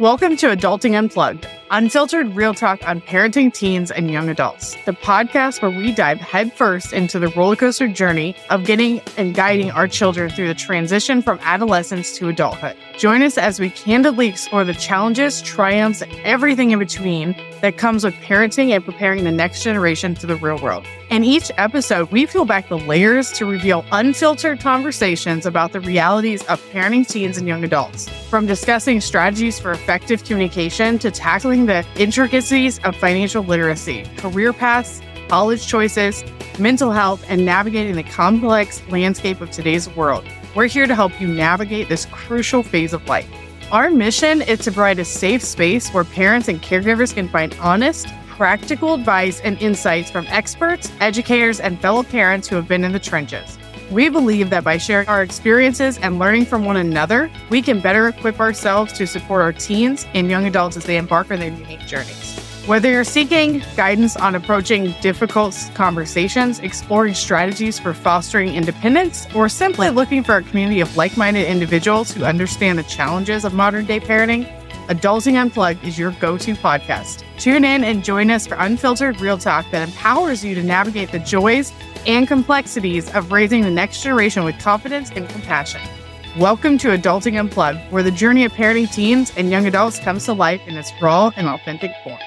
Welcome to Adulting Unplugged, unfiltered real talk on parenting teens and young adults, the podcast where we dive headfirst into the rollercoaster journey of getting and guiding our children through the transition from adolescence to adulthood. Join us as we candidly explore the challenges, triumphs, and everything in between that comes with parenting and preparing the next generation to the real world. In each episode, we peel back the layers to reveal unfiltered conversations about the realities of parenting teens and young adults. From discussing strategies for effective communication to tackling the intricacies of financial literacy, career paths, college choices, mental health, and navigating the complex landscape of today's world. We're here to help you navigate this crucial phase of life. Our mission is to provide a safe space where parents and caregivers can find honest, practical advice and insights from experts, educators, and fellow parents who have been in the trenches. We believe that by sharing our experiences and learning from one another, we can better equip ourselves to support our teens and young adults as they embark on their unique journeys. Whether you're seeking guidance on approaching difficult conversations, exploring strategies for fostering independence, or simply looking for a community of like minded individuals who understand the challenges of modern day parenting, Adulting Unplugged is your go to podcast. Tune in and join us for unfiltered real talk that empowers you to navigate the joys and complexities of raising the next generation with confidence and compassion. Welcome to Adulting Unplugged, where the journey of parenting teens and young adults comes to life in its raw and authentic form.